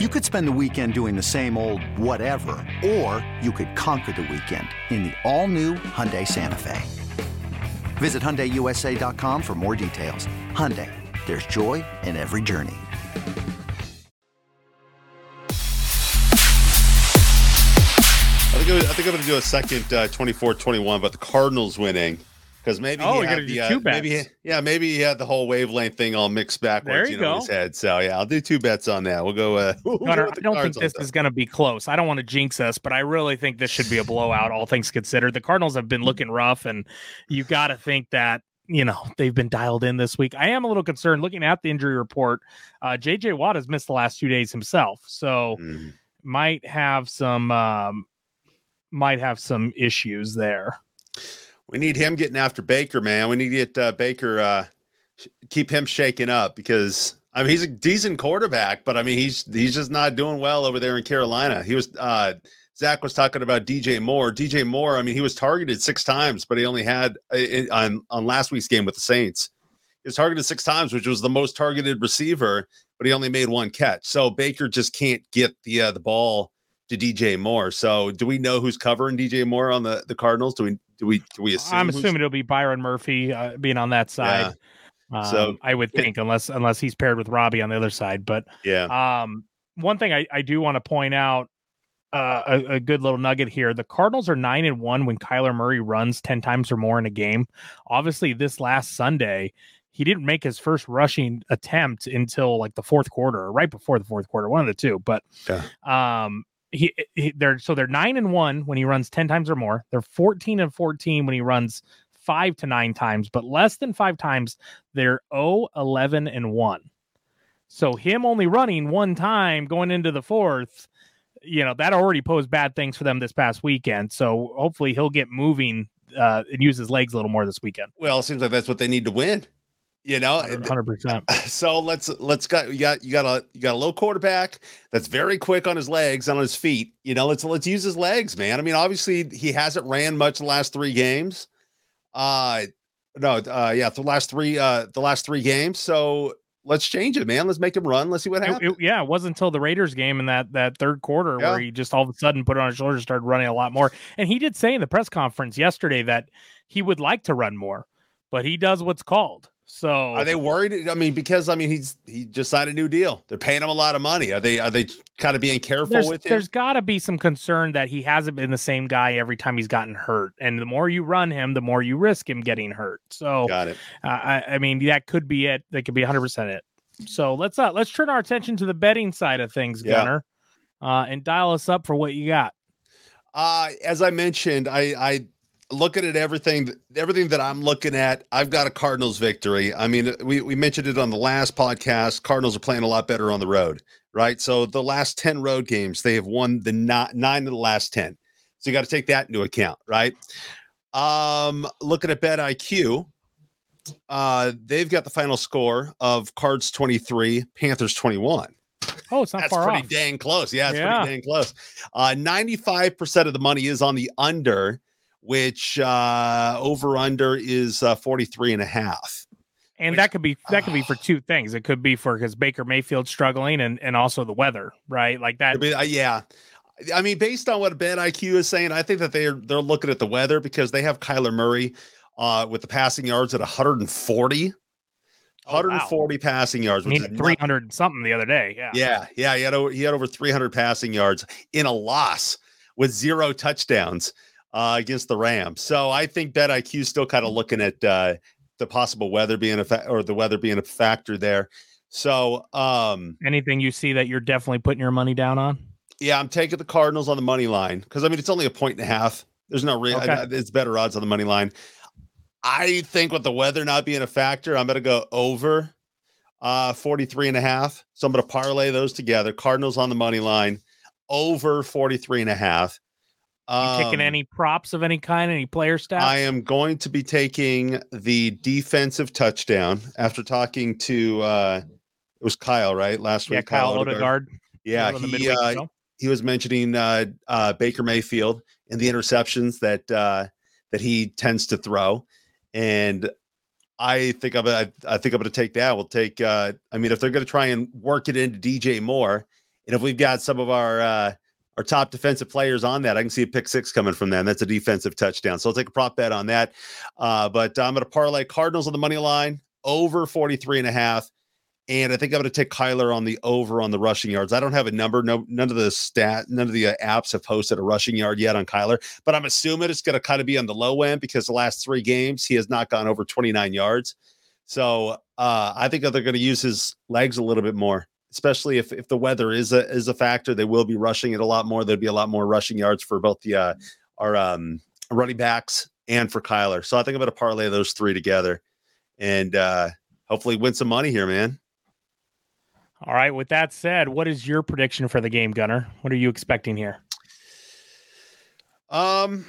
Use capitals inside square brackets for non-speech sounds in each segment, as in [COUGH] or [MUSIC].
You could spend the weekend doing the same old whatever, or you could conquer the weekend in the all-new Hyundai Santa Fe. Visit HyundaiUSA.com for more details. Hyundai, there's joy in every journey. I think, I I'm going to do a second uh, 24-21, but the Cardinals winning because maybe oh, he had the, uh, maybe yeah maybe he had the whole wavelength thing all mixed backwards you, you know, in his head. So yeah, I'll do two bets on that. We'll go. Uh, [LAUGHS] we'll Gunner, I don't think this is going to be close. I don't want to jinx us, but I really think this should be a blowout. All things considered, the Cardinals have been looking rough, and you got to think that you know they've been dialed in this week. I am a little concerned looking at the injury report. Uh, JJ Watt has missed the last two days himself, so mm. might have some um, might have some issues there. We need him getting after Baker, man. We need to get uh, Baker, uh, keep him shaking up because I mean he's a decent quarterback, but I mean he's he's just not doing well over there in Carolina. He was uh, Zach was talking about DJ Moore. DJ Moore, I mean he was targeted six times, but he only had uh, on on last week's game with the Saints. He was targeted six times, which was the most targeted receiver, but he only made one catch. So Baker just can't get the uh, the ball to DJ Moore. So do we know who's covering DJ Moore on the the Cardinals? Do we do we do we assume? I'm assuming it'll be Byron Murphy uh, being on that side. Yeah. Um, so I would think, unless unless he's paired with Robbie on the other side. But yeah, um, one thing I, I do want to point out uh, a, a, good little nugget here. The Cardinals are nine and one when Kyler Murray runs ten times or more in a game. Obviously, this last Sunday, he didn't make his first rushing attempt until like the fourth quarter, or right before the fourth quarter, one of the two. But yeah. um, he, he they're so they're nine and one when he runs 10 times or more. They're 14 and 14 when he runs five to nine times, but less than five times, they're 0, 11, and 1. So him only running one time going into the fourth, you know, that already posed bad things for them this past weekend. So hopefully he'll get moving uh, and use his legs a little more this weekend. Well, it seems like that's what they need to win you know 100% [LAUGHS] so let's let's got you got you got a you got a low quarterback that's very quick on his legs and on his feet you know let's let's use his legs man. I mean obviously he hasn't ran much the last three games. Uh no uh yeah the last three uh the last three games. So let's change it man. Let's make him run. Let's see what happens it, it, yeah it wasn't until the raiders game in that that third quarter yeah. where he just all of a sudden put it on his shoulders started running a lot more. And he did say in the press conference yesterday that he would like to run more but he does what's called so are they worried? I mean, because I mean he's he just signed a new deal. They're paying him a lot of money. Are they are they kind of being careful there's, with him? There's got to be some concern that he hasn't been the same guy every time he's gotten hurt, and the more you run him, the more you risk him getting hurt. So got it. Uh, I, I mean that could be it. That could be 100 percent it. So let's uh let's turn our attention to the betting side of things, Gunner, yeah. uh, and dial us up for what you got. Uh, as I mentioned, I I looking at everything everything that I'm looking at, I've got a Cardinals victory. I mean, we, we mentioned it on the last podcast. Cardinals are playing a lot better on the road, right? So the last 10 road games, they have won the not, nine of the last 10. So you got to take that into account, right? Um, looking at Bet IQ, uh, they've got the final score of Cards 23, Panthers 21. Oh, it's not far off. That's far pretty off. dang close. Yeah, it's yeah. pretty dang close. Uh, 95% of the money is on the under which uh, over under is uh, 43 and a half. And which, that could be that could be for two things. It could be for because Baker Mayfield struggling and and also the weather, right? Like that. Uh, yeah. I mean, based on what Bet IQ is saying, I think that they're they're looking at the weather because they have Kyler Murray uh, with the passing yards at 140. 140 wow. passing yards. Which 300 not, something the other day. Yeah. Yeah. Yeah. He had over, he had over 300 passing yards in a loss with zero touchdowns uh, against the Rams. So I think Bet IQ is still kind of looking at uh, the possible weather being a fa- or the weather being a factor there. So um, anything you see that you're definitely putting your money down on? Yeah, I'm taking the Cardinals on the money line because I mean it's only a point and a half. There's no real. Okay. It's better odds on the money line. I think with the weather not being a factor, I'm going to go over uh 43 and a half. So I'm going to parlay those together. Cardinals on the money line, over 43 and a half. Um, taking any props of any kind, any player stats? I am going to be taking the defensive touchdown after talking to uh it was Kyle, right? Last week. Yeah, Kyle, Kyle Odegaard. Odegaard. Yeah, he uh, he was mentioning uh, uh, Baker Mayfield and the interceptions that uh, that he tends to throw, and I think I'm I, I think I'm going to take that. We'll take. Uh, I mean, if they're going to try and work it into DJ Moore, And if we've got some of our uh, our top defensive players on that, I can see a pick six coming from them. That's a defensive touchdown. So I'll take a prop bet on that. Uh, but I'm going to parlay Cardinals on the money line over 43 and a half. And I think I'm going to take Kyler on the over on the rushing yards. I don't have a number. No, none of the stat, none of the uh, apps have posted a rushing yard yet on Kyler, but I'm assuming it's going to kind of be on the low end because the last three games he has not gone over 29 yards. So uh, I think that they're going to use his legs a little bit more, especially if if the weather is a is a factor. They will be rushing it a lot more. There'll be a lot more rushing yards for both the uh, our um, running backs and for Kyler. So I think I'm going to parlay those three together and uh, hopefully win some money here, man. All right. With that said, what is your prediction for the game, Gunner? What are you expecting here? Um,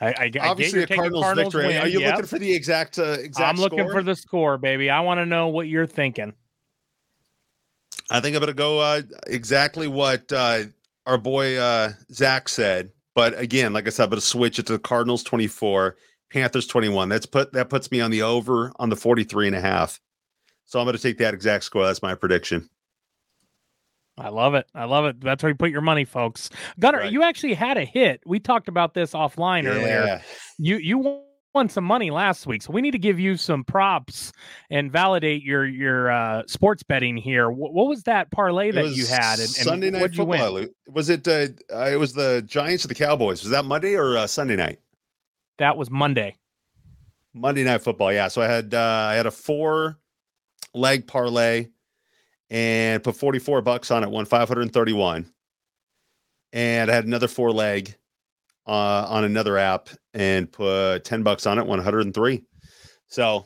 I, I, I obviously a Cardinals, Cardinals victory. Win. Are you yep. looking for the exact uh, exact? I'm looking score? for the score, baby. I want to know what you're thinking. I think I'm going to go uh, exactly what uh, our boy uh, Zach said. But again, like I said, I'm going to switch it to the Cardinals 24, Panthers 21. That's put that puts me on the over on the 43 and a half. So I'm going to take that exact score. That's my prediction. I love it. I love it. That's where you put your money, folks. Gunner, right. you actually had a hit. We talked about this offline yeah. earlier. You you won some money last week, so we need to give you some props and validate your your uh, sports betting here. What, what was that parlay that you had? And, and Sunday night football. Was it? Uh, it was the Giants or the Cowboys. Was that Monday or uh, Sunday night? That was Monday. Monday night football. Yeah. So I had uh, I had a four leg parlay and put 44 bucks on it, won 531. And I had another four leg uh, on another app and put 10 bucks on it, 103. So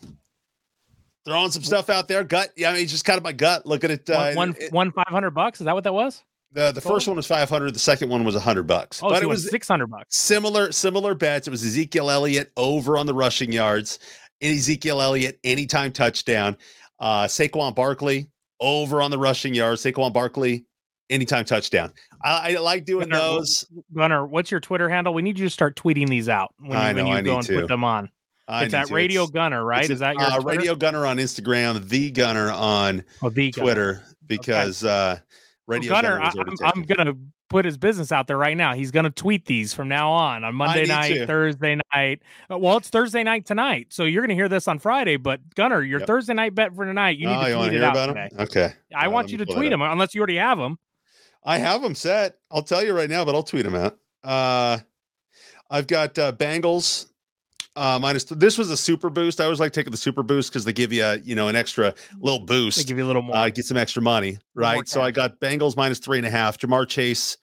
throwing some stuff out there. Gut. Yeah, I mean, just kind of my gut looking at uh, one, one, one 500 bucks. Is that what that was? The the first one was 500. The second one was 100 bucks. Oh, but so it was 600 bucks. Similar similar bets. It was Ezekiel Elliott over on the rushing yards. Ezekiel Elliott anytime touchdown. Uh, Saquon Barkley over on the rushing yards. Saquon Barkley, anytime touchdown. I, I like doing Gunner, those. Gunner, what's your Twitter handle? We need you to start tweeting these out when you, I know, when you I go and to. put them on. I it's at. Radio it's, Gunner, right? Is that your uh, Radio Gunner on Instagram, the Gunner on oh, the Twitter, Gunner. because okay. uh, Radio well, Gunner, Gunner I, I'm gonna put his business out there right now. He's going to tweet these from now on on Monday night, to. Thursday night. Uh, well, it's Thursday night tonight, so you're going to hear this on Friday. But Gunner, your yep. Thursday night bet for tonight, you need oh, to tweet it out today. Okay, I uh, want you to tweet them unless you already have them. I have them set. I'll tell you right now, but I'll tweet them out. Uh, I've got uh, Bengals uh, minus. Th- this was a super boost. I always like taking the super boost because they give you, a, you know, an extra little boost. They give you a little more. Uh, get some extra money, right? So I got Bengals minus three and a half. Ja'Marr Chase,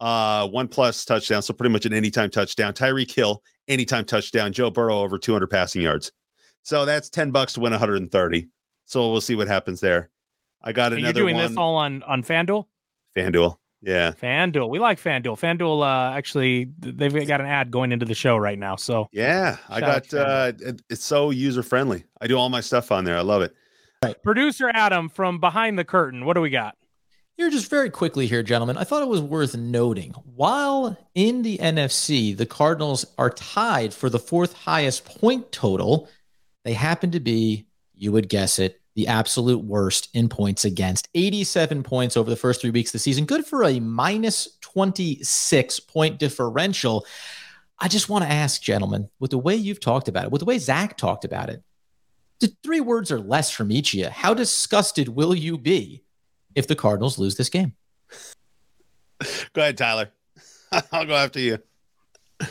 uh, one plus touchdown. So pretty much an anytime touchdown. Tyreek Hill, anytime touchdown. Joe Burrow over 200 passing yards. So that's 10 bucks to win 130. So we'll see what happens there. I got another. You're doing one. this all on on FanDuel. FanDuel. Yeah. FanDuel. We like FanDuel. FanDuel uh actually they've got an ad going into the show right now. So Yeah, I got uh it, it's so user friendly. I do all my stuff on there. I love it. Right. Producer Adam from behind the curtain. What do we got? Here, just very quickly here, gentlemen. I thought it was worth noting. While in the NFC, the Cardinals are tied for the fourth highest point total, they happen to be, you would guess it, the absolute worst in points against. 87 points over the first three weeks of the season. Good for a minus 26 point differential. I just want to ask, gentlemen, with the way you've talked about it, with the way Zach talked about it, the three words or less from each of you, how disgusted will you be if the Cardinals lose this game? [LAUGHS] Go ahead, Tyler. [LAUGHS] I'll go after you.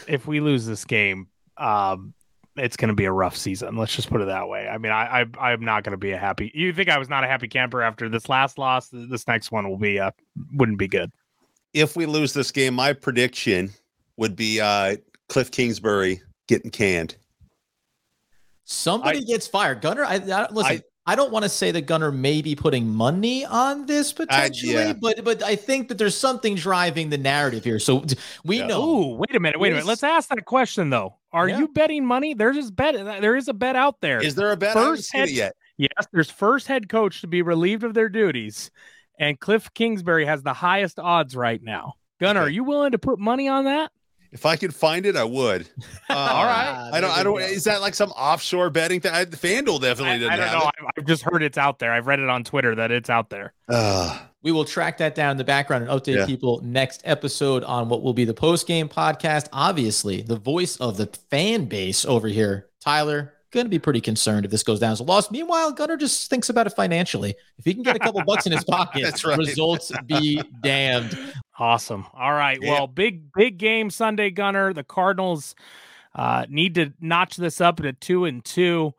If we lose this game, um, it's going to be a rough season. Let's just put it that way. I mean, I, I I'm not going to be a happy. You think I was not a happy camper after this last loss? This next one will be uh wouldn't be good. If we lose this game, my prediction would be uh Cliff Kingsbury getting canned. Somebody I, gets fired. Gunner, I, I listen. I, I don't want to say that Gunner may be putting money on this uh, potentially, yeah. but but I think that there's something driving the narrative here. So we yeah. know. Ooh, wait a minute, wait a minute. Let's ask that question though. Are yeah. you betting money? There's just bet. There is a bet out there. Is there a bet? First head, yet. Yes, there's first head coach to be relieved of their duties, and Cliff Kingsbury has the highest odds right now. Gunner, okay. are you willing to put money on that? If I could find it, I would. Uh, [LAUGHS] All right. I don't. I don't. Is that like some offshore betting thing? I, FanDuel definitely I, didn't I don't have know. it. I've, I've just heard it's out there. I've read it on Twitter that it's out there. Uh, We will track that down in the background and update Yeah. people next episode on what will be the post game podcast. Obviously, the voice of the fan base over here, Tyler, going to be pretty concerned if this goes down as a loss. Meanwhile, Gunner just thinks about it financially. If he can get a couple bucks in his [LAUGHS] pocket, That's right. results be damned. Awesome. All right. Yeah. Well, big big game Sunday, Gunner. The Cardinals uh, need to notch this up at a two and two.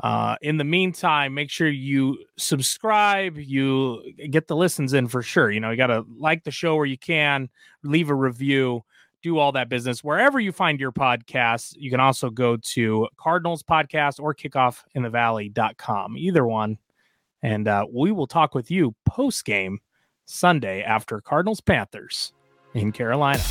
Uh, in the meantime, make sure you subscribe. You get the listens in for sure. You know, you got to like the show where you can, leave a review, do all that business wherever you find your podcast. You can also go to Cardinals podcast or kickoffinthevalley.com, either one. And uh, we will talk with you post game Sunday after Cardinals Panthers in Carolina.